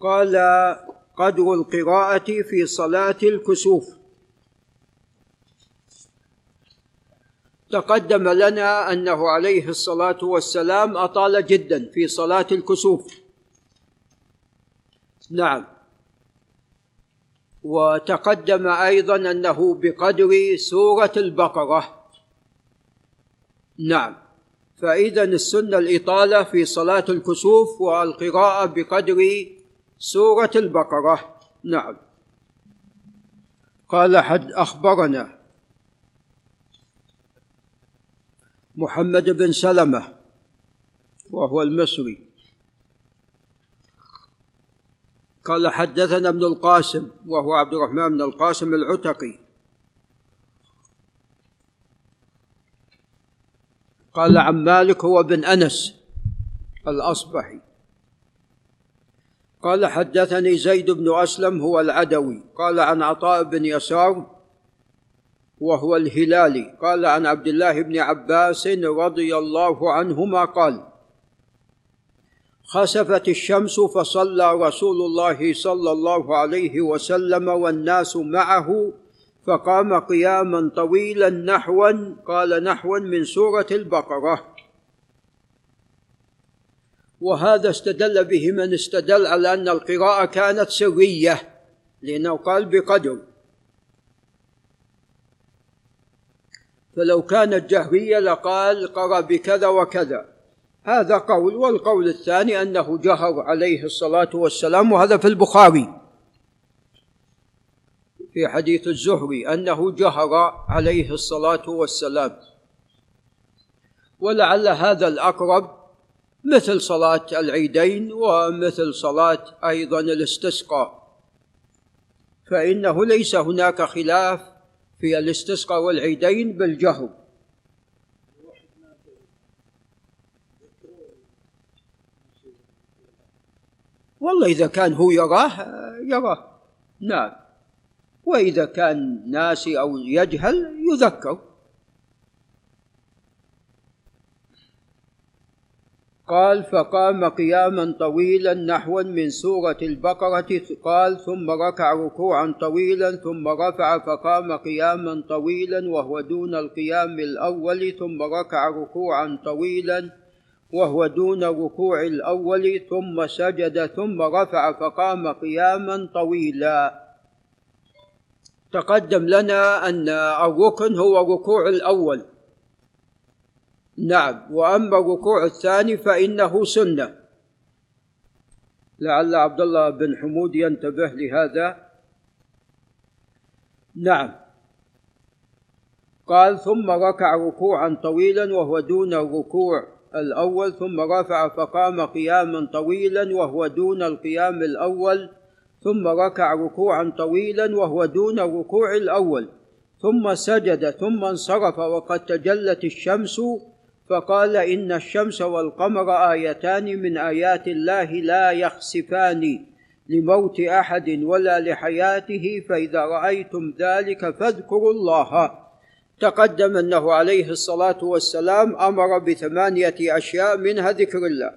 قال قدر القراءة في صلاة الكسوف. تقدم لنا أنه عليه الصلاة والسلام أطال جدا في صلاة الكسوف. نعم. وتقدم أيضا أنه بقدر سورة البقرة. نعم. فإذا السنة الإطالة في صلاة الكسوف والقراءة بقدر سورة البقرة. نعم. قال حد أخبرنا. محمد بن سلمة وهو المصري. قال حدثنا ابن القاسم وهو عبد الرحمن بن القاسم العتقي. قال عن مالك هو بن أنس الأصبحي. قال حدثني زيد بن أسلم هو العدوي. قال عن عطاء بن يسار وهو الهلالي. قال عن عبد الله بن عباس رضي الله عنهما قال خسفت الشمس فصلى رسول الله صلى الله عليه وسلم والناس معه فقام قياما طويلا نحوا قال نحوا من سورة البقرة. وهذا استدل به من استدل على أن القراءة كانت سريه لأنه قال بقدر. فلو كانت جهريه لقال قرأ بكذا وكذا. هذا قول والقول الثاني أنه جهر عليه الصلاة والسلام وهذا في البخاري. في حديث الزهري أنه جهر عليه الصلاة والسلام. ولعل هذا الأقرب مثل صلاة العيدين ومثل صلاة أيضا الاستسقاء. فإنه ليس هناك خلاف في الاستسقاء والعيدين بالجهر. والله إذا كان هو يراه يراه. نعم. وإذا كان ناسي أو يجهل يذكر. قال فقام قياما طويلا نحوا من سورة البقرة. قال ثم ركع ركوعا طويلا ثم رفع فقام قياما طويلا وهو دون القيام الأول ثم ركع ركوعا طويلا وهو دون الركوع الأول ثم سجد ثم رفع فقام قياما طويلا. تقدم لنا أن الركن هو الركوع الأول. نعم. وأما الركوع الثاني فإنه سنة. لعل عبد الله بن حمود ينتبه لهذا. نعم. قال ثم ركع ركوعا طويلا وهو دون الركوع الأول ثم رفع فقام قياما طويلا وهو دون القيام الأول ثم ركع ركوعا طويلا وهو دون الركوع الأول ثم سجد ثم انصرف وقد تجلت الشمس فقال إن الشمس والقمر آيتان من آيات الله لا يخسفان لموت أحد ولا لحياته فإذا رأيتم ذلك فاذكروا الله. تقدم أنه عليه الصلاة والسلام أمر بثمانية أشياء منها ذكر الله.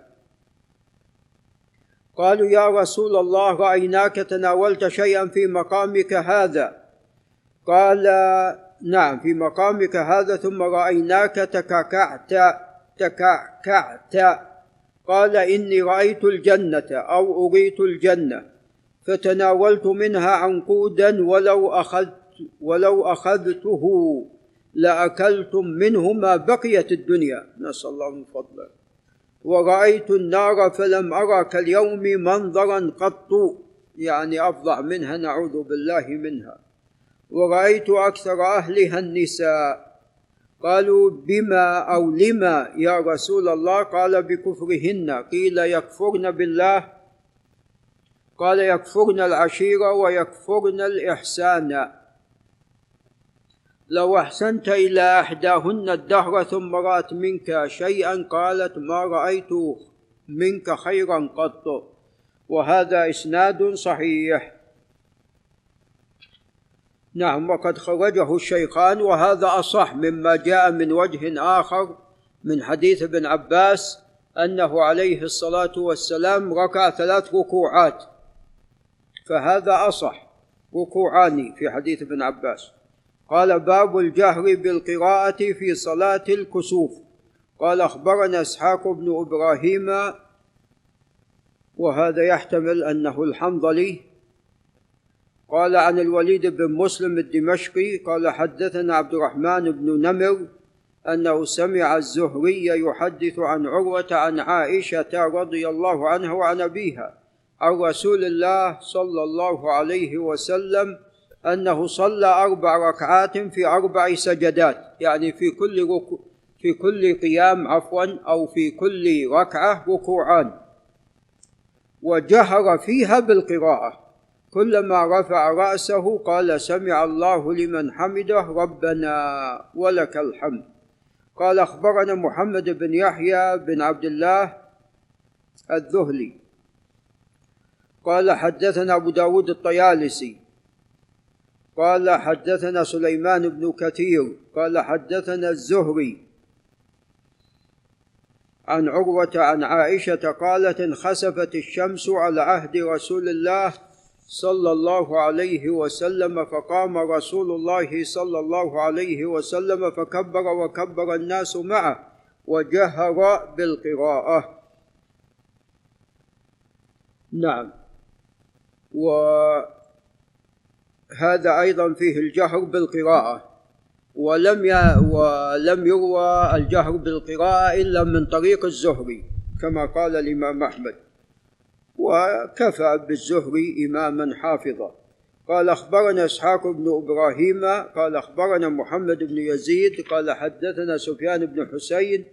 قالوا يا رسول الله رأيناك تناولت شيئا في مقامك هذا؟ قال نعم في مقامك هذا ثم رأيناك تكعكعت تكعكعت. قال إني رأيت الجنة أو أريت الجنة فتناولت منها عنقودا ولو أخذت ولو أخذته لأكلتم منه ما بقيت الدنيا. نسأل الله من فضله. ورأيت النار فلم أرى كاليوم منظرا قط يعني أفظع منها نعوذ بالله منها. ورأيت أكثر أهلها النساء. قالوا بما أو لما يا رسول الله؟ قال بكفرهن. قيل يكفرن بالله؟ قال يكفرن العشيرة ويكفرن الإحسان. لو أحسنت إلى إحداهن الدهر ثم رأت منك شيئا قالت ما رأيت منك خيرا قط. وهذا إسناد صحيح. نعم وقد خرجه الشيخان وهذا أصح مما جاء من وجه آخر من حديث ابن عباس أنه عليه الصلاة والسلام ركع ثلاث ركوعات. فهذا أصح ركوعان في حديث ابن عباس. قال باب الجهر بالقراءة في صلاة الكسوف. قال أخبرنا إسحاق بن إبراهيم وهذا يحتمل أنه الحنظلي قال عن الوليد بن مسلم الدمشقي قال حدثنا عبد الرحمن بن نمر أنه سمع الزهري يحدث عن عروة عن عائشة رضي الله عنها وعن أبيها عن رسول الله صلى الله عليه وسلم أنه صلى أربع ركعات في أربع سجدات يعني في كل ركو في كل قيام عفوا أو في كل ركعة ركوعان. وجهر فيها بالقراءة. كلما رفع رأسه قال سمع الله لمن حمده ربنا ولك الحمد. قال أخبرنا محمد بن يحيى بن عبد الله الذهلي. قال حدثنا أبو داود الطيالسي. قال حدثنا سليمان بن كثير. قال حدثنا الزهري. عن عروة عن عائشة قالت انخسفت الشمس على عهد رسول الله صلى الله عليه وسلم فقام رسول الله صلى الله عليه وسلم فكبر وكبر الناس معه وجهر بالقراءة. نعم. وهذا أيضا فيه الجهر بالقراءة. ولم ي... ولم يروى الجهر بالقراءة إلا من طريق الزهري كما قال الإمام أحمد. وكفى بالزهري إماما حافظا. قال أخبرنا إسحاق بن إبراهيم قال أخبرنا محمد بن يزيد قال حدثنا سفيان بن حسين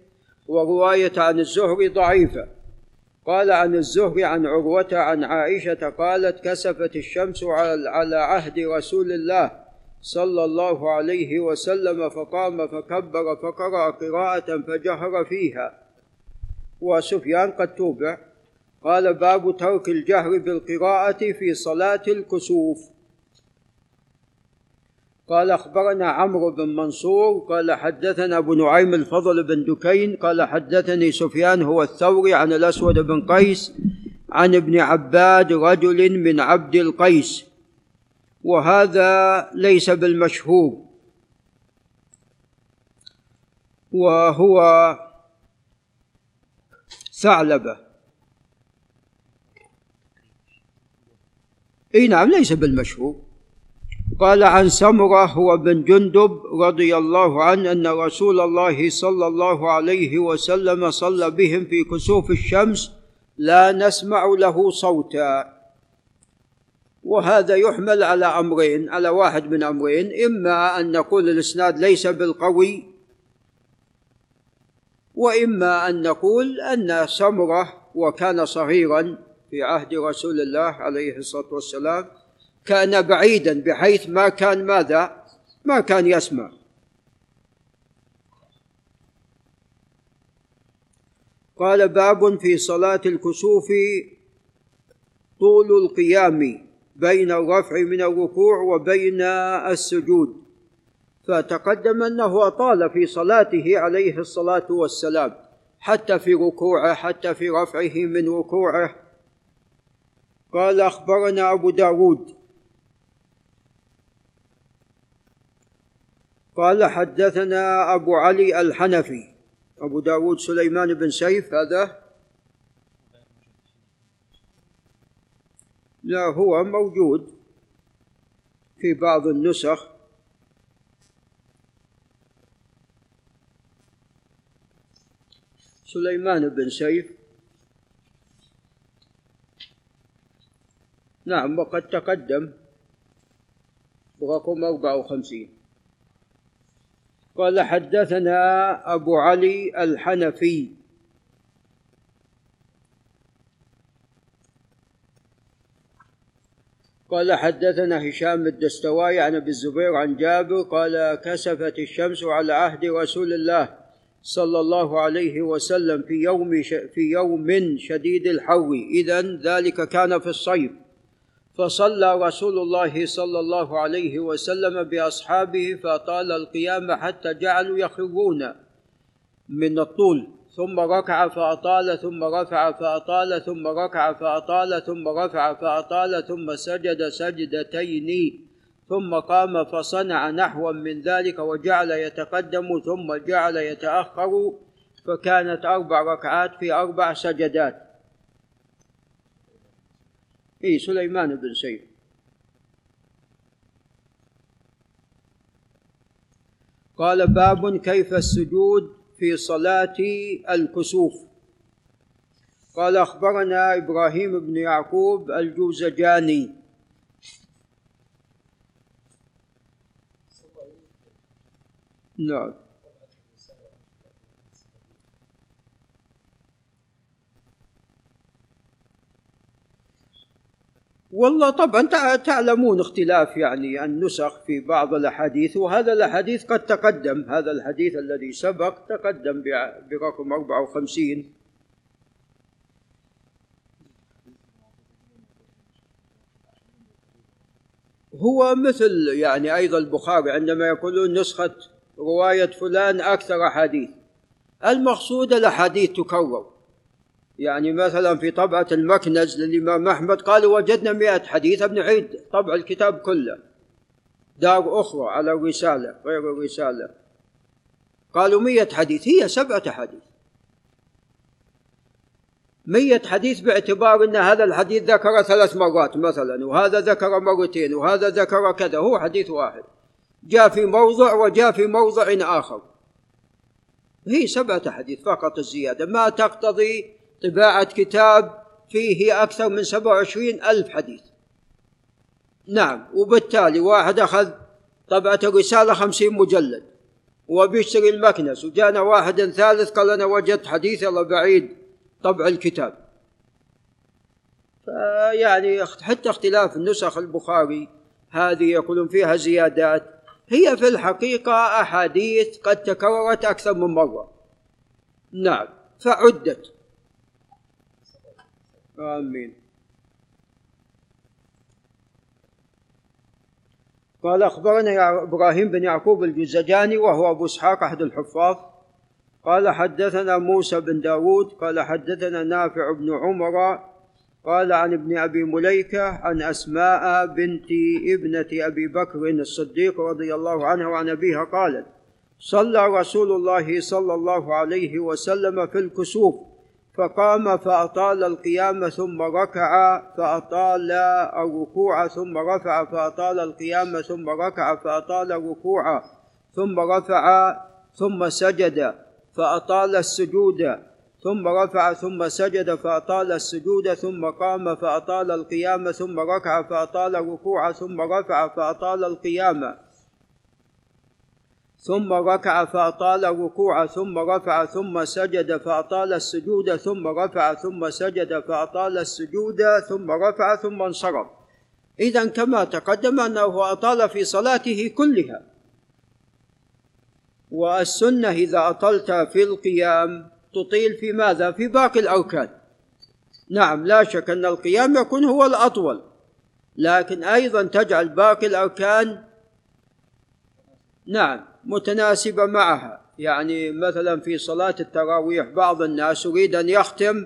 ورواية عن الزهري ضعيفة. قال عن الزهري عن عروة عن عائشة قالت كسفت الشمس على عهد رسول الله صلى الله عليه وسلم فقام فكبر فقرأ قراءة فجهر فيها. وسفيان قد توبع. قال باب ترك الجهر بالقراءة في صلاة الكسوف. قال أخبرنا عمرو بن منصور قال حدثنا أبو نعيم الفضل بن دكين قال حدثني سفيان هو الثوري عن الأسود بن قيس عن ابن عباد رجل من عبد القيس وهذا ليس بالمشهور. وهو ثعلبة. إي نعم ليس بالمشهور. قال عن سمرة هو بن جندب رضي الله عنه أن رسول الله صلى الله عليه وسلم صلى بهم في كسوف الشمس لا نسمع له صوتا. وهذا يحمل على أمرين على واحد من أمرين إما أن نقول الإسناد ليس بالقوي وإما أن نقول أن سمرة وكان صغيرا في عهد رسول الله عليه الصلاة والسلام كان بعيدا بحيث ما كان ماذا؟ ما كان يسمع. قال باب في صلاة الكسوف طول القيام بين الرفع من الركوع وبين السجود. فتقدم أنه أطال في صلاته عليه الصلاة والسلام حتى في ركوعه حتى في رفعه من ركوعه. قال أخبرنا أبو داود. قال حدثنا أبو علي الحنفي. أبو داود سليمان بن سيف هذا؟ لا هو موجود في بعض النسخ. سليمان بن سيف. نعم وقد تقدم. رقم 54 قال حدثنا أبو علي الحنفي. قال حدثنا هشام الدستواي عن أبي الزبير عن جابر. قال كسفت الشمس على عهد رسول الله صلى الله عليه وسلم في يوم في يوم شديد الحر. اذا ذلك كان في الصيف. فصلى رسول الله صلى الله عليه وسلم بأصحابه فطال القيام حتى جعلوا يخرون من الطول. ثم ركع فأطال ثم رفع فأطال ثم ركع فأطال ثم رفع فأطال ثم سجد سجدتين ثم قام فصنع نحوا من ذلك وجعل يتقدم ثم جعل يتأخر فكانت أربع ركعات في أربع سجدات. إي سليمان بن سيف. قال باب كيف السجود في صلاة الكسوف. قال أخبرنا إبراهيم بن يعقوب الجوزجاني. نعم. والله طبعا تعلمون اختلاف يعني النسخ في بعض الأحاديث وهذا الأحاديث قد تقدم هذا الحديث الذي سبق تقدم برقم 54 هو مثل يعني أيضا البخاري عندما يقولون نسخة رواية فلان أكثر أحاديث. المقصود الأحاديث تكرر. يعني مثلا في طبعة المكنز للإمام أحمد قالوا وجدنا مئة حديث ابن عيد طبع الكتاب كله. دار أخرى على الرسالة غير الرسالة. قالوا مئة حديث هي سبعة حديث. مية حديث باعتبار أن هذا الحديث ذكر ثلاث مرات مثلا وهذا ذكر مرتين وهذا ذكر كذا هو حديث واحد. جاء في موضع وجاء في موضع آخر. هي سبعة حديث فقط الزيادة ما تقتضي طباعة كتاب فيه أكثر من سبعة وعشرين ألف حديث. نعم وبالتالي واحد أخذ طبعة الرسالة خمسين مجلد وبيشتري المكنس وجانا واحد ثالث قال أنا وجدت حديث الله بعيد طبع الكتاب. فيعني حتى اختلاف النسخ البخاري هذه يقولون فيها زيادات هي في الحقيقة أحاديث قد تكررت أكثر من مرة. نعم فعدت. آمين. قال أخبرنا إبراهيم بن يعقوب الجزجاني وهو أبو إسحاق أحد الحفاظ. قال حدثنا موسى بن داود قال حدثنا نافع بن عمر قال عن ابن أبي مليكة عن أسماء بنت ابنة أبي بكر الصديق رضي الله عنها وعن أبيها قالت صلى رسول الله صلى الله عليه وسلم في الكسوف فقام فأطال القيام ثم ركع فأطال الركوع ثم رفع فأطال القيام ثم ركع فأطال الركوع ثم رفع ثم سجد فأطال السجود ثم رفع ثم سجد فأطال السجود ثم قام فأطال القيام ثم ركع فأطال الركوع ثم رفع فأطال القيام. ثم ركع فأطال الركوع ثم رفع ثم سجد فأطال السجود ثم رفع ثم سجد فأطال السجود ثم رفع ثم انصرف. إذا كما تقدم أنه أطال في صلاته كلها. والسنة إذا أطلت في القيام تطيل في ماذا؟ في باقي الأركان نعم لا شك أن القيام يكون هو الأطول. لكن أيضا تجعل باقي الأركان نعم. متناسبة معها. يعني مثلا في صلاة التراويح بعض الناس يريد أن يختم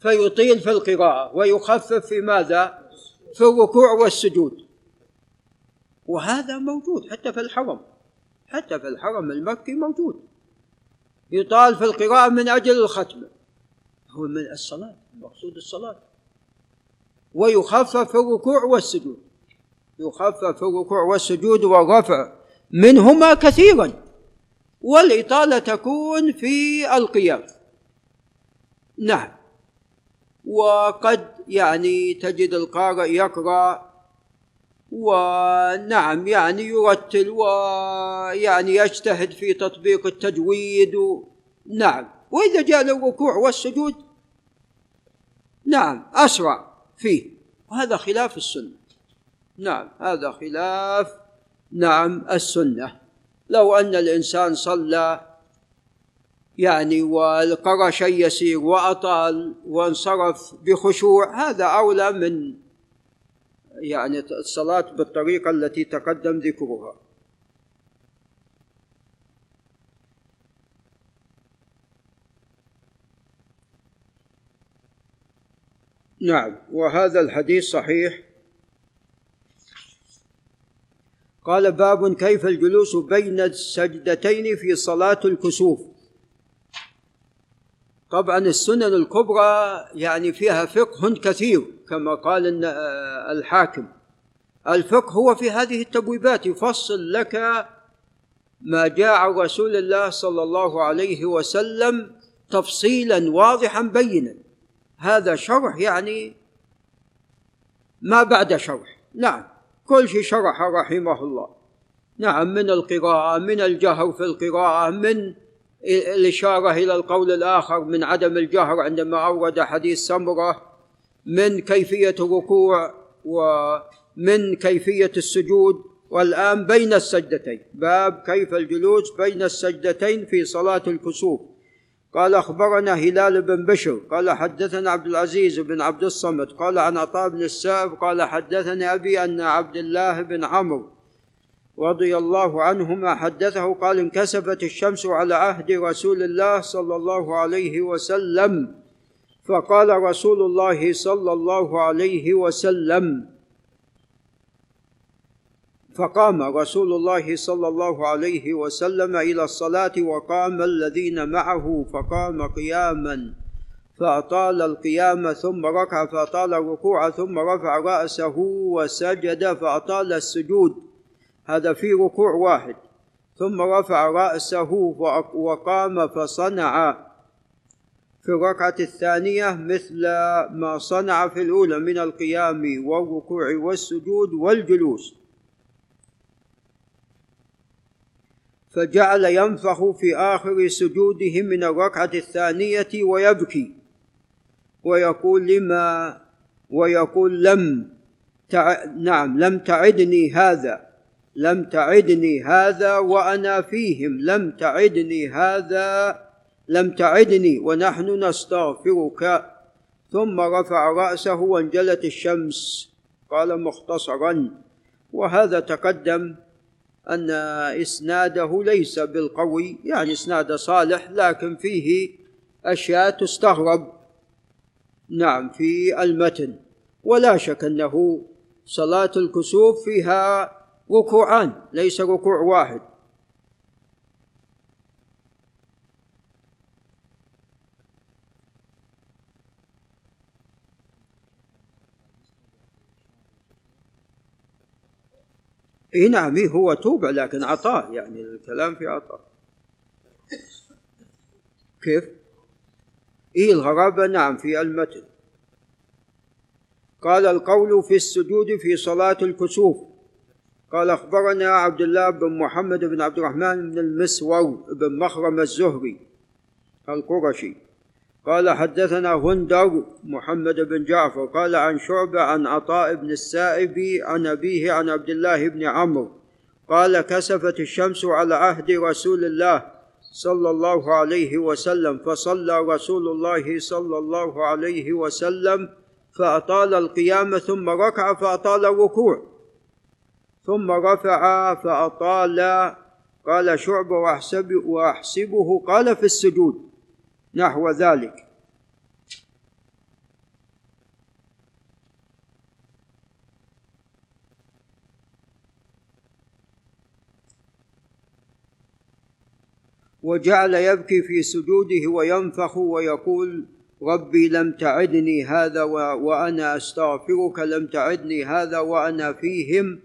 فيطيل في القراءة ويخفف في ماذا؟ في الركوع والسجود. وهذا موجود حتى في الحرم. حتى في الحرم المكي موجود. يطال في القراءة من أجل الختمة هو من الصلاة المقصود الصلاة. ويخفف في الركوع والسجود. يخفف في الركوع والسجود والرفع. منهما كثيرا والإطالة تكون في القيام. نعم. وقد يعني تجد القارئ يقرأ ونعم يعني يرتل ويعني يجتهد في تطبيق التجويد. نعم. وإذا جاء للركوع والسجود نعم أسرع فيه. وهذا خلاف السنة. نعم هذا خلاف نعم السنة. لو أن الإنسان صلى يعني والقرى شيء يسير وأطال وانصرف بخشوع هذا أولى من يعني الصلاة بالطريقة التي تقدم ذكرها. نعم وهذا الحديث صحيح. قال باب كيف الجلوس بين السجدتين في صلاة الكسوف. طبعا السنن الكبرى يعني فيها فقه كثير كما قال الحاكم. الفقه هو في هذه التبويبات يفصل لك ما جاء عن رسول الله صلى الله عليه وسلم تفصيلا واضحا بينا. هذا شرح يعني ما بعد شرح. نعم. كل شيء شرح رحمه الله. نعم من القراءة من الجهر في القراءة من الإشارة إلى القول الآخر من عدم الجهر عندما أورد حديث سمرة من كيفية الركوع ومن كيفية السجود. والآن بين السجدتين باب كيف الجلوس بين السجدتين في صلاة الكسوف. قال أخبرنا هلال بن بشر قال حدثنا عبد العزيز بن عبد الصمد قال عن عطاء بن السائب قال حدثني أبي أن عبد الله بن عمرو رضي الله عنهما حدثه قال انكسفت الشمس على عهد رسول الله صلى الله عليه وسلم فقال رسول الله صلى الله عليه وسلم فقام رسول الله صلى الله عليه وسلم إلى الصلاة وقام الذين معه فقام قياما فأطال القيام ثم ركع فأطال الركوع ثم رفع رأسه وسجد فأطال السجود. هذا في ركوع واحد. ثم رفع رأسه وقام فصنع في الركعة الثانية مثل ما صنع في الأولى من القيام والركوع والسجود والجلوس. فجعل ينفخ في آخر سجوده من الركعة الثانية ويبكي. ويقول لما ويقول لم تع... نعم لم تعدني هذا لم تعدني هذا وأنا فيهم لم تعدني هذا لم تعدني ونحن نستغفرك. ثم رفع رأسه وانجلت الشمس. قال مختصرا وهذا تقدم أن إسناده ليس بالقوي يعني إسناد صالح لكن فيه أشياء تستغرب. نعم في المتن. ولا شك أنه صلاة الكسوف فيها ركوعان ليس ركوع واحد. إي نعم هو توبع لكن عطاء يعني الكلام في عطاء كيف؟ إي الغرابة نعم في المتن. قال القول في السجود في صلاة الكسوف. قال أخبرنا عبد الله بن محمد بن عبد الرحمن بن المسور بن مخرم الزهري القرشي. قال حدثنا هندر محمد بن جعفر قال عن شعبة عن عطاء بن السائب عن أبيه عن عبد الله بن عمرو قال كسفت الشمس على عهد رسول الله صلى الله عليه وسلم فصلى رسول الله صلى الله عليه وسلم فأطال القيام ثم ركع فأطال الركوع ثم رفع فأطال. قال شعبة وأحسب وأحسبه قال في السجود. نحو ذلك. وجعل يبكي في سجوده وينفخ ويقول ربي لم تعدني هذا وأنا أستغفرك لم تعدني هذا وأنا فيهم.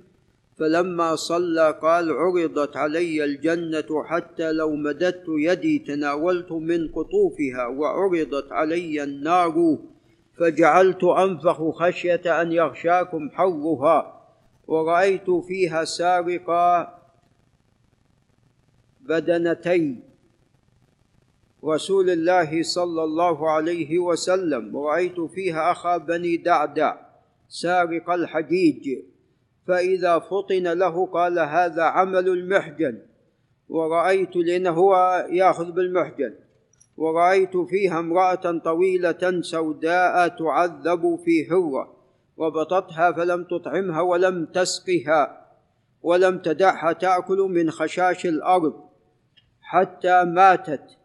فلما صلى قال عرضت علي الجنة حتى لو مددت يدي تناولت من قطوفها وعرضت علي النار فجعلت أنفخ خشية أن يغشاكم حرها ورأيت فيها سارقا بدنتي رسول الله صلى الله عليه وسلم ورأيت فيها أخا بني دعدع سارق الحجيج. فإذا فطن له قال هذا عمل المحجن. ورأيت لأنه هو يأخذ بالمحجن. ورأيت فيها امرأة طويلة سوداء تعذب في هرة ربطتها فلم تطعمها ولم تسقها. ولم تدعها تأكل من خشاش الأرض. حتى ماتت.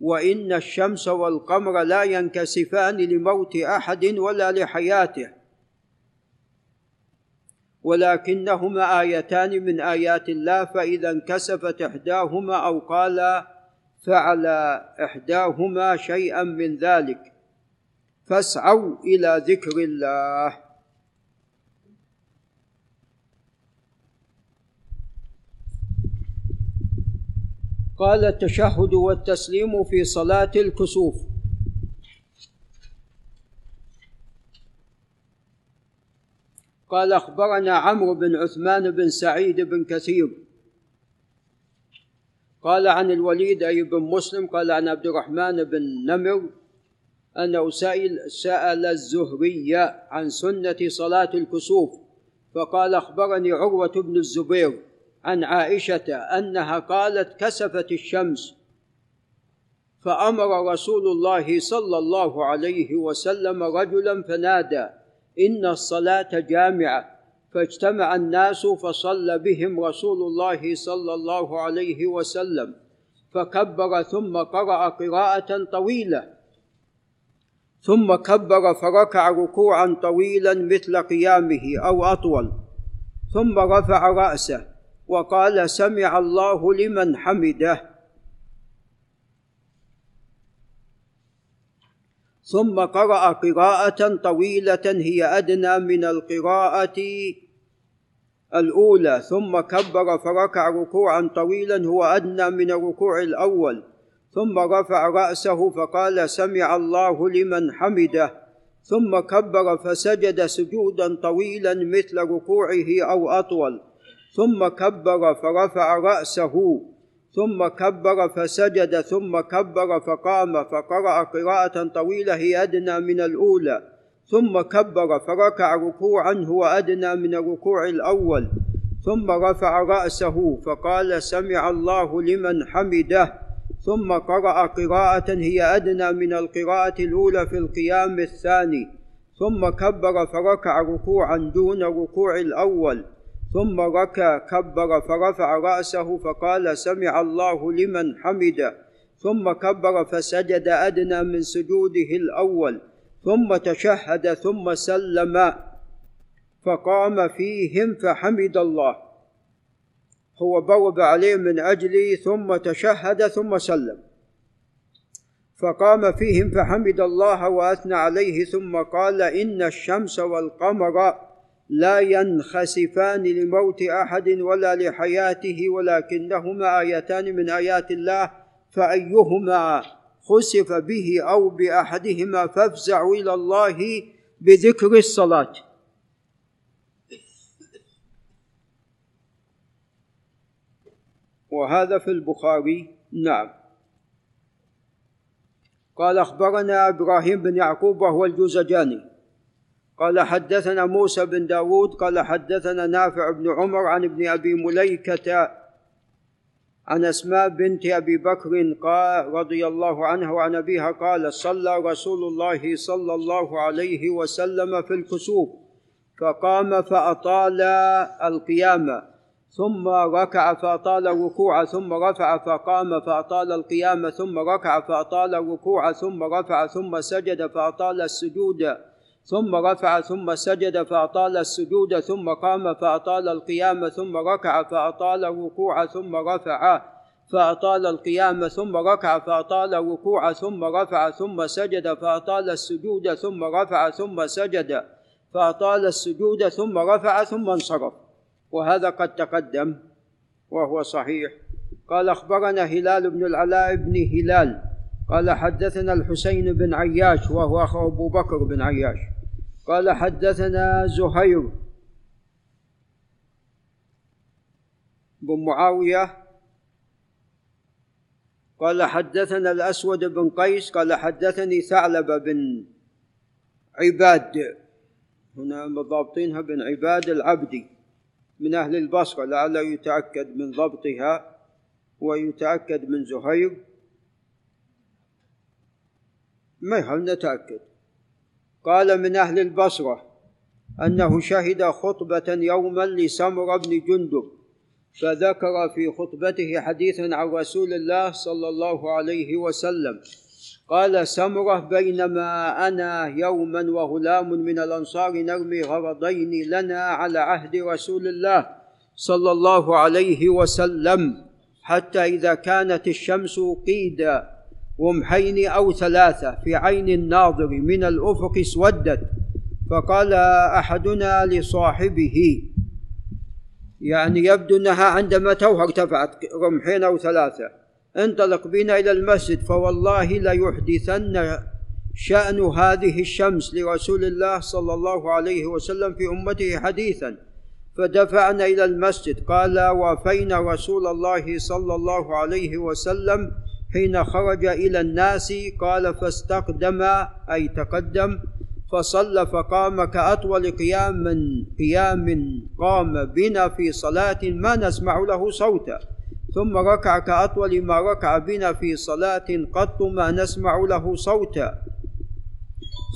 وإن الشمس والقمر لا ينكسفان لموت أحد ولا لحياته. ولكنهما آيتان من آيات الله فإذا انكسفت إحداهما أو قال فعل إحداهما شيئا من ذلك. فاسعوا إلى ذكر الله. قال التشهد والتسليم في صلاة الكسوف. قال أخبرنا عمرو بن عثمان بن سعيد بن كثير. قال عن الوليد أي بن مسلم قال عن عبد الرحمن بن نمر أنه سائل سأل الزهري عن سنة صلاة الكسوف فقال أخبرني عروة بن الزبير عن عائشة أنها قالت كسفت الشمس فأمر رسول الله صلى الله عليه وسلم رجلا فنادى إن الصلاة جامعة. فاجتمع الناس فصلى بهم رسول الله صلى الله عليه وسلم. فكبر ثم قرأ قراءة طويلة. ثم كبر فركع ركوعا طويلا مثل قيامه أو أطول. ثم رفع رأسه وقال سمع الله لمن حمده. ثم قرأ قراءة طويلة هي أدنى من القراءة الأولى ثم كبر فركع ركوعا طويلا هو أدنى من الركوع الأول ثم رفع رأسه فقال سمع الله لمن حمده. ثم كبر فسجد سجودا طويلا مثل ركوعه أو أطول ثم كبر فرفع رأسه ثم كبر فسجد ثم كبر فقام فقرأ قراءة طويلة هي أدنى من الأولى. ثم كبر فركع ركوعا هو أدنى من الركوع الأول. ثم رفع رأسه فقال سمع الله لمن حمده. ثم قرأ قراءة هي أدنى من القراءة الأولى في القيام الثاني. ثم كبر فركع ركوعا دون الركوع الأول. ثم ركع كبر فرفع رأسه فقال سمع الله لمن حمده ثم كبر فسجد أدنى من سجوده الأول ثم تشهد ثم سلم فقام فيهم فحمد الله. هو بوب عليه من أجلي ثم تشهد ثم سلم. فقام فيهم فحمد الله وأثنى عليه ثم قال إن الشمس والقمر لا ينخسفان لموت أحد ولا لحياته ولكنهما آيتان من آيات الله فأيهما خسف به أو بأحدهما فافزعوا إلى الله بذكر الصلاة. وهذا في البخاري. نعم. قال أخبرنا إبراهيم بن يعقوب وهو الجوزجاني. قال حدثنا موسى بن داود قال حدثنا نافع بن عمر عن ابن أبي مليكة عن أسماء بنت أبي بكر قال رضي الله عنها وعن أبيها قال صلى رسول الله صلى الله عليه وسلم في الكسوف فقام فأطال القيامة ثم ركع فأطال الركوع ثم رفع فقام فأطال القيامة ثم ركع فأطال الركوع ثم رفع ثم سجد فأطال السجود ثم رفع ثم سجد فأطال السجود ثم قام فأطال القيام ثم ركع فأطال الركوع ثم رفع فأطال القيام ثم ركع فأطال الركوع ثم رفع ثم سجد فأطال السجود ثم رفع ثم سجد فأطال السجود ثم رفع ثم انصرف. وهذا قد تقدم وهو صحيح. قال أخبرنا هلال بن العلاء بن هلال قال حدثنا الحسين بن عياش وهو أخو أبو بكر بن عياش. قال حدثنا زهير بن معاوية قال حدثنا الأسود بن قيس قال حدثني ثعلبة بن عباد. هنا ضابطينها بن عباد العبدي من أهل البصرة لعله يتأكد من ضبطها ويتأكد من زهير. ما يهم نتأكد؟ قال من أهل البصرة أنه شهد خطبة يوما لسمر بن جندب فذكر في خطبته حديثا عن رسول الله صلى الله عليه وسلم قال سمرة بينما أنا يوما وغلام من الأنصار نرمي غرضين لنا على عهد رسول الله صلى الله عليه وسلم حتى إذا كانت الشمس قيد رمحين أو ثلاثة في عين الناظر من الأفق اسودت. فقال أحدنا لصاحبه يعني يبدو أنها عندما توهى ارتفعت رمحين أو ثلاثة انطلق بنا إلى المسجد فوالله ليحدثن شأن هذه الشمس لرسول الله صلى الله عليه وسلم في أمته حديثا. فدفعنا إلى المسجد قال وافينا رسول الله صلى الله عليه وسلم حين خرج إلى الناس قال فاستقدم أي تقدم فصلى فقام كأطول قيام قيام قام بنا في صلاة ما نسمع له صوتا. ثم ركع كأطول ما ركع بنا في صلاة قط ما نسمع له صوتا.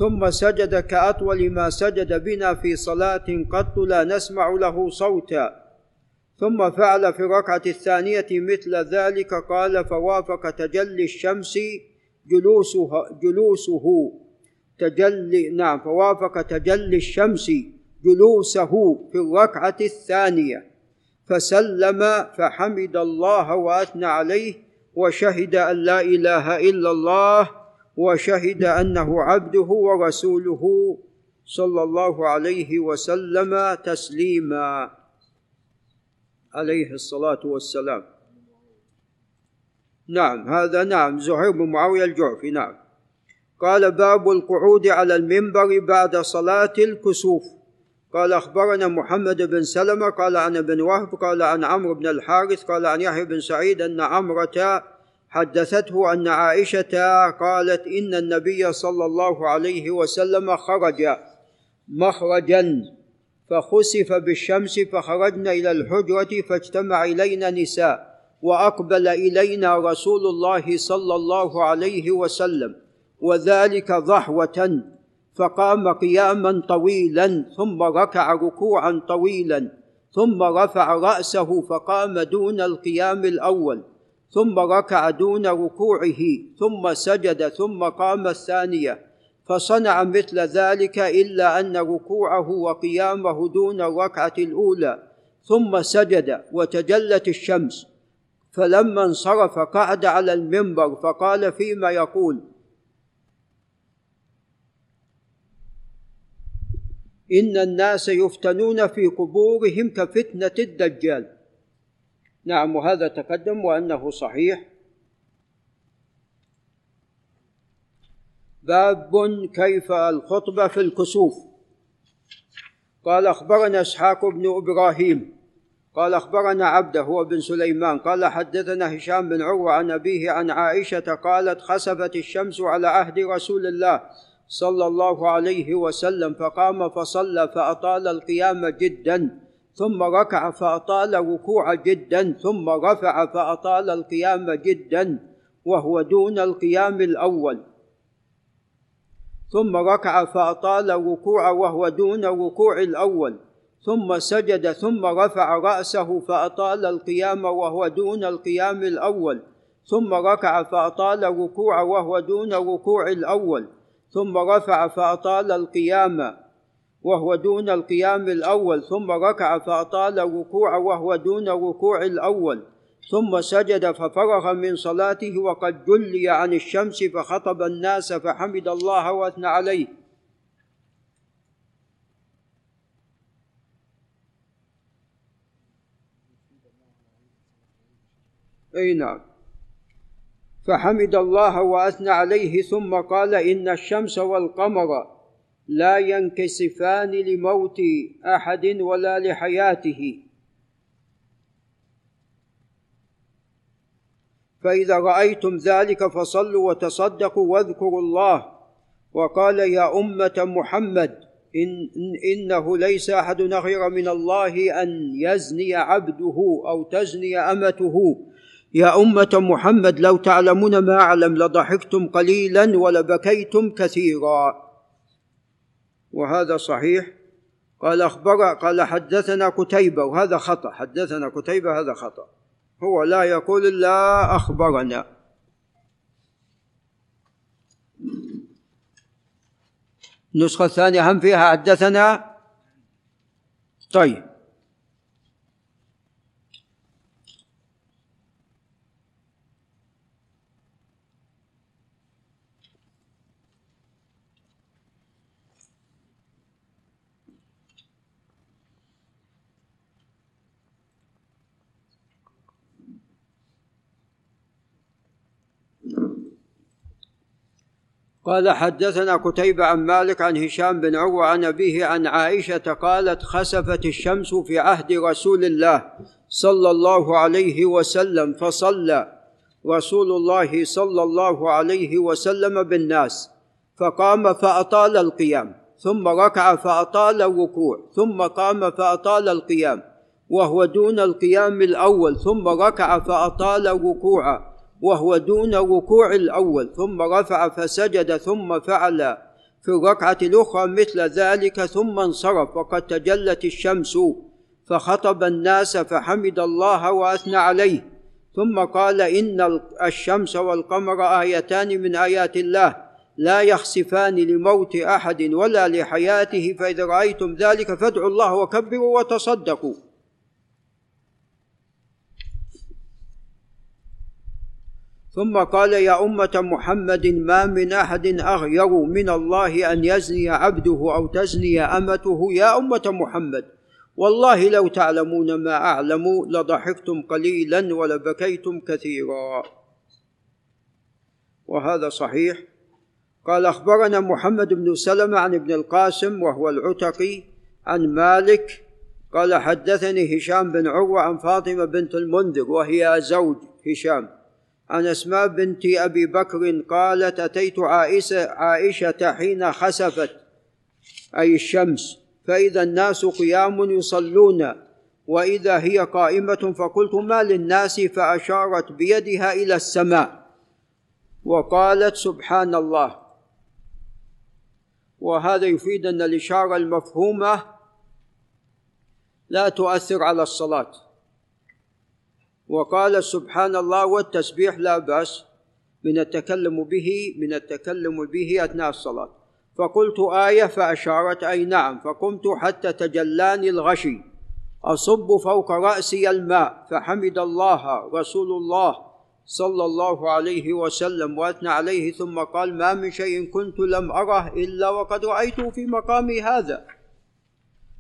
ثم سجد كأطول ما سجد بنا في صلاة قط لا نسمع له صوتا. ثم فعل في الركعة الثانية مثل ذلك قال فوافق تجلي الشمس جلوسه جلوسه تجلي نعم فوافق تجلي الشمس جلوسه في الركعة الثانية فسلم فحمد الله وأثنى عليه وشهد أن لا إله إلا الله وشهد أنه عبده ورسوله صلى الله عليه وسلم تسليما. عليه الصلاة والسلام. نعم هذا نعم زهير بن معاوية الجعفي نعم. قال باب القعود على المنبر بعد صلاة الكسوف. قال أخبرنا محمد بن سلمة قال عن ابن وهب قال عن عمرو بن الحارث قال عن يحيى بن سعيد أن عمرة حدثته أن عائشة قالت إن النبي صلى الله عليه وسلم خرج مخرجا. فخسف بالشمس فخرجنا إلى الحجرة فاجتمع إلينا نساء وأقبل إلينا رسول الله صلى الله عليه وسلم وذلك ضحوة فقام قياما طويلا ثم ركع ركوعا طويلا ثم رفع رأسه فقام دون القيام الأول ثم ركع دون ركوعه ثم سجد ثم قام الثانية فصنع مثل ذلك إلا أن ركوعه وقيامه دون الركعة الأولى ثم سجد وتجلت الشمس. فلما انصرف قعد على المنبر فقال فيما يقول إن الناس يفتنون في قبورهم كفتنة الدجال. نعم وهذا تقدم وأنه صحيح. باب كيف الخطبة في الكسوف. قال أخبرنا إسحاق بن إبراهيم قال أخبرنا عبده هو بن سليمان قال حدثنا هشام بن عروة عن أبيه عن عائشة قالت خسفت الشمس على عهد رسول الله صلى الله عليه وسلم فقام فصلى فأطال القيام جدا ثم ركع فأطال الركوع جدا ثم رفع فأطال القيام جدا وهو دون القيام الأول. ثم ركع فأطال الركوع وهو دون الركوع الأول. ثم سجد ثم رفع رأسه فأطال القيام وهو دون القيام الأول. ثم ركع فأطال الركوع وهو دون الركوع الأول. ثم رفع فأطال القيام وهو دون القيام الأول. ثم ركع فأطال الركوع وهو دون الركوع الأول. ثم سجد ففرغ من صلاته وقد جلي عن الشمس فخطب الناس فحمد الله وأثنى عليه. أي نعم. فحمد الله وأثنى عليه ثم قال إن الشمس والقمر لا ينكسفان لموت أحد ولا لحياته. فإذا رأيتم ذلك فصلوا وتصدقوا واذكروا الله. وقال يا أمة محمد إن إنه ليس أحد غير من الله أن يزني عبده أو تزني أمته. يا أمة محمد لو تعلمون ما أعلم لضحكتم قليلا ولبكيتم كثيرا. وهذا صحيح. قال أخبر قال حدثنا قتيبة وهذا خطأ حدثنا قتيبة هذا خطأ. هو لا يقول إلا أخبرنا. النسخة الثانية هم فيها حدثنا. طيب. قال حدثنا قتيبة عن مالك عن هشام بن عروة عن أبيه عن عائشة قالت خسفت الشمس في عهد رسول الله صلى الله عليه وسلم فصلى رسول الله صلى الله عليه وسلم بالناس فقام فأطال القيام ثم ركع فأطال الركوع ثم قام فأطال القيام وهو دون القيام الأول ثم ركع فأطال الركوع. وهو دون ركوع الأول ثم رفع فسجد ثم فعل في الركعة الأخرى مثل ذلك ثم انصرف وقد تجلت الشمس فخطب الناس فحمد الله وأثنى عليه. ثم قال إن الشمس والقمر آيتان من آيات الله لا يخسفان لموت أحد ولا لحياته فإذا رأيتم ذلك فادعوا الله وكبروا وتصدقوا. ثم قال يا أمة محمد ما من أحد أغير من الله أن يزني عبده أو تزني أمته يا أمة محمد. والله لو تعلمون ما أعلم لضحكتم قليلا ولبكيتم كثيرا. وهذا صحيح. قال أخبرنا محمد بن سلمة عن ابن القاسم وهو العتقي عن مالك. قال حدثني هشام بن عروة عن فاطمة بنت المنذر وهي زوج هشام. عن أسماء بنت أبي بكر قالت أتيت عائشة عائشة حين خسفت أي الشمس فإذا الناس قيام يصلون وإذا هي قائمة فقلت ما للناس؟ فأشارت بيدها إلى السماء وقالت سبحان الله. وهذا يفيد أن الإشارة المفهومة لا تؤثر على الصلاة. وقال سبحان الله والتسبيح لا بأس من التكلم به من التكلم به أثناء الصلاة. فقلت آية فأشارت أي نعم. فقمت حتى تجلاني الغشي. أصب فوق رأسي الماء فحمد الله رسول الله صلى الله عليه وسلم وأثنى عليه ثم قال ما من شيء كنت لم أره إلا وقد رأيته في مقامي هذا.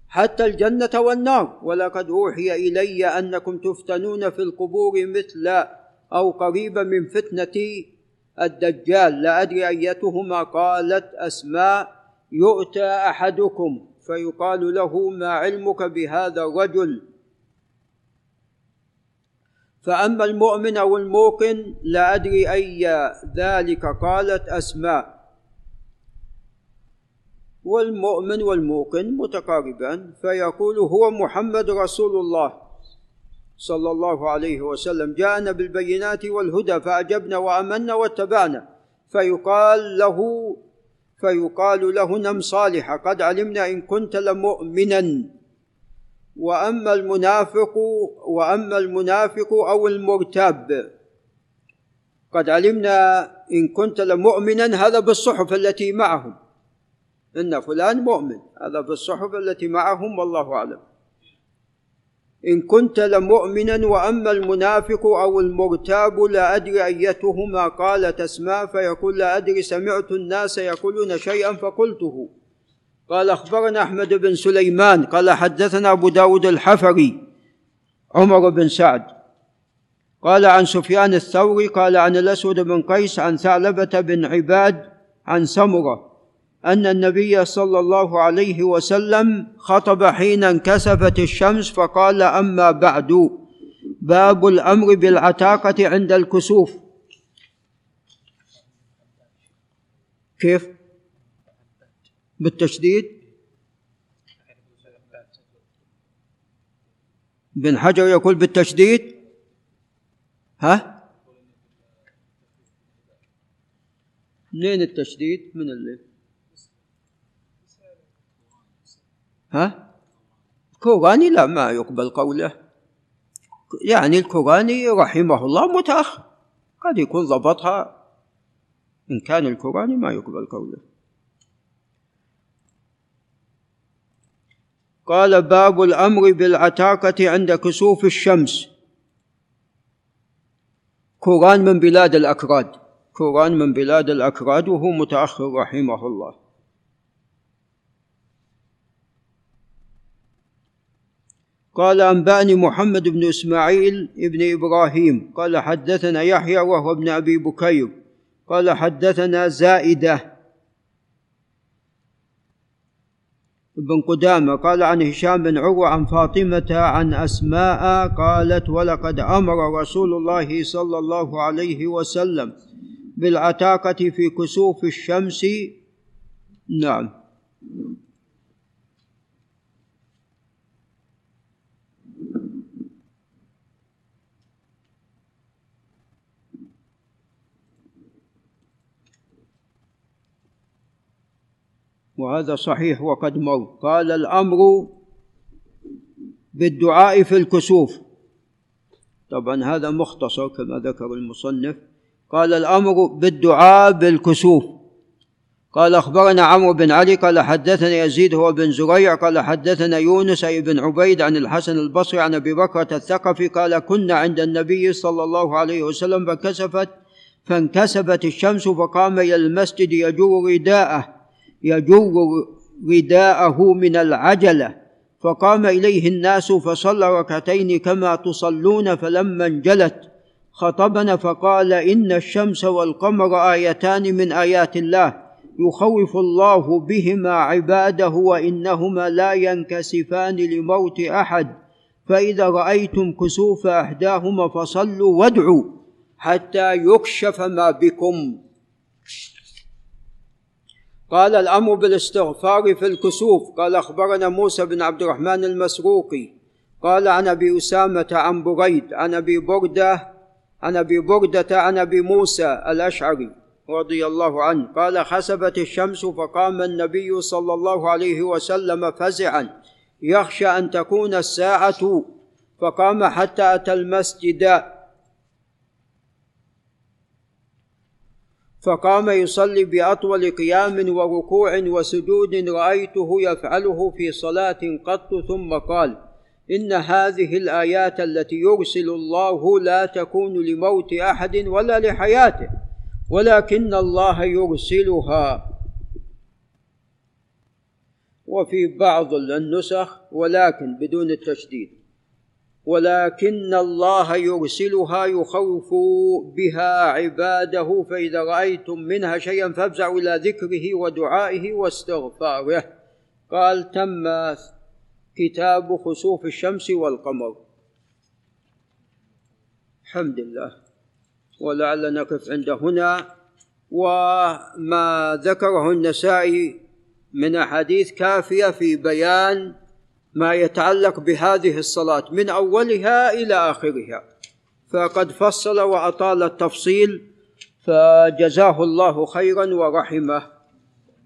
حتى الجنة والنار. ولقد أوحي إلي أنكم تفتنون في القبور مثل أو قريبا من فتنة الدجال. لا أدري أيتهما. قالت أسماء يؤتى أحدكم فيقال له ما علمك بهذا الرجل. فأما المؤمن أو الموقن لا أدري أي ذلك. قالت أسماء والمؤمن والموقن متقاربان فيقول هو محمد رسول الله صلى الله عليه وسلم. جاءنا بالبينات والهدى فأجبنا وأمنا واتبعنا. فيقال له فيقال له نم صالحا قد علمنا إن كنت لمؤمنا. وأما المنافق وأما المنافق أو المرتاب قد علمنا إن كنت لمؤمنا هذا بالصحف التي معهم. إن فلان مؤمن. هذا في الصحف التي معهم والله أعلم. إن كنت لمؤمنا وأما المنافق أو المرتاب لا أدري أيتهما قالت أسماء فيقول لا أدري سمعت الناس يقولون شيئا فقلته. قال أخبرنا أحمد بن سليمان قال حدثنا أبو داود الحفري عمر بن سعد قال عن سفيان الثوري قال عن الأسود بن قيس عن ثعلبة بن عباد عن سمرة أن النبي صلى الله عليه وسلم خطب حين انكسفت الشمس فقال أما بعد باب الأمر بالعتاقة عند الكسوف. كيف؟ بالتشديد. بن حجر يقول بالتشديد. ها؟ منين التشديد؟ من الليل ها؟ كوراني لا ما يقبل قوله. يعني الكوراني رحمه الله متأخر. قد يكون ضبطها. إن كان الكوراني ما يقبل قوله. قال باب الأمر بالعتاقة عند كسوف الشمس. كوران من بلاد الأكراد. كوران من بلاد الأكراد وهو متأخر رحمه الله. قال أنبأني محمد بن إسماعيل بن إبراهيم. قال حدثنا يحيى وهو ابن أبي بكير. قال حدثنا زائدة بن قدامة. قال عن هشام بن عروة عن فاطمة عن أسماء قالت ولقد أمر رسول الله صلى الله عليه وسلم بالعتاقة في كسوف الشمس. نعم. وهذا صحيح وقد مر. قال الأمر بالدعاء في الكسوف. طبعا هذا مختصر كما ذكر المصنف. قال الأمر بالدعاء بالكسوف. قال أخبرنا عمرو بن علي قال حدثنا يزيد هو بن زريع قال حدثنا يونس اي بن عبيد عن الحسن البصري عن أبي بكرة الثقفي قال كنا عند النبي صلى الله عليه وسلم فكسفت فانكسبت الشمس فقام إلى المسجد يجر رداءه. يجر رداءه من العجلة. فقام إليه الناس فصلى ركعتين كما تصلون فلما انجلت. خطبنا فقال إن الشمس والقمر آيتان من آيات الله. يخوف الله بهما عباده وإنهما لا ينكسفان لموت أحد. فإذا رأيتم كسوف أحداهما فصلوا وادعوا حتى يكشف ما بكم. قال الأمر بالاستغفار في الكسوف. قال أخبرنا موسى بن عبد الرحمن المسروقي. قال عن أبي أسامة عن بريد عن أبي بردة عن أبي بردة عن أبي موسى الأشعري رضي الله عنه. قال خسبت الشمس فقام النبي صلى الله عليه وسلم فزعا. يخشى أن تكون الساعة. فقام حتى أتى المسجد. فقام يصلي بأطول قيام وركوع وسجود رأيته يفعله في صلاة قط ثم قال إن هذه الآيات التي يرسل الله لا تكون لموت أحد ولا لحياته ولكن الله يرسلها. وفي بعض النسخ ولكن بدون التشديد. ولكن الله يرسلها يخوف بها عباده فإذا رأيتم منها شيئا فافزعوا إلى ذكره ودعائه واستغفاره. قال تم كتاب خسوف الشمس والقمر. الحمد لله. ولعل نقف عند هنا. وما ذكره النسائي من أحاديث كافية في بيان ما يتعلق بهذه الصلاة من أولها إلى آخرها. فقد فصل وأطال التفصيل فجزاه الله خيرا ورحمه.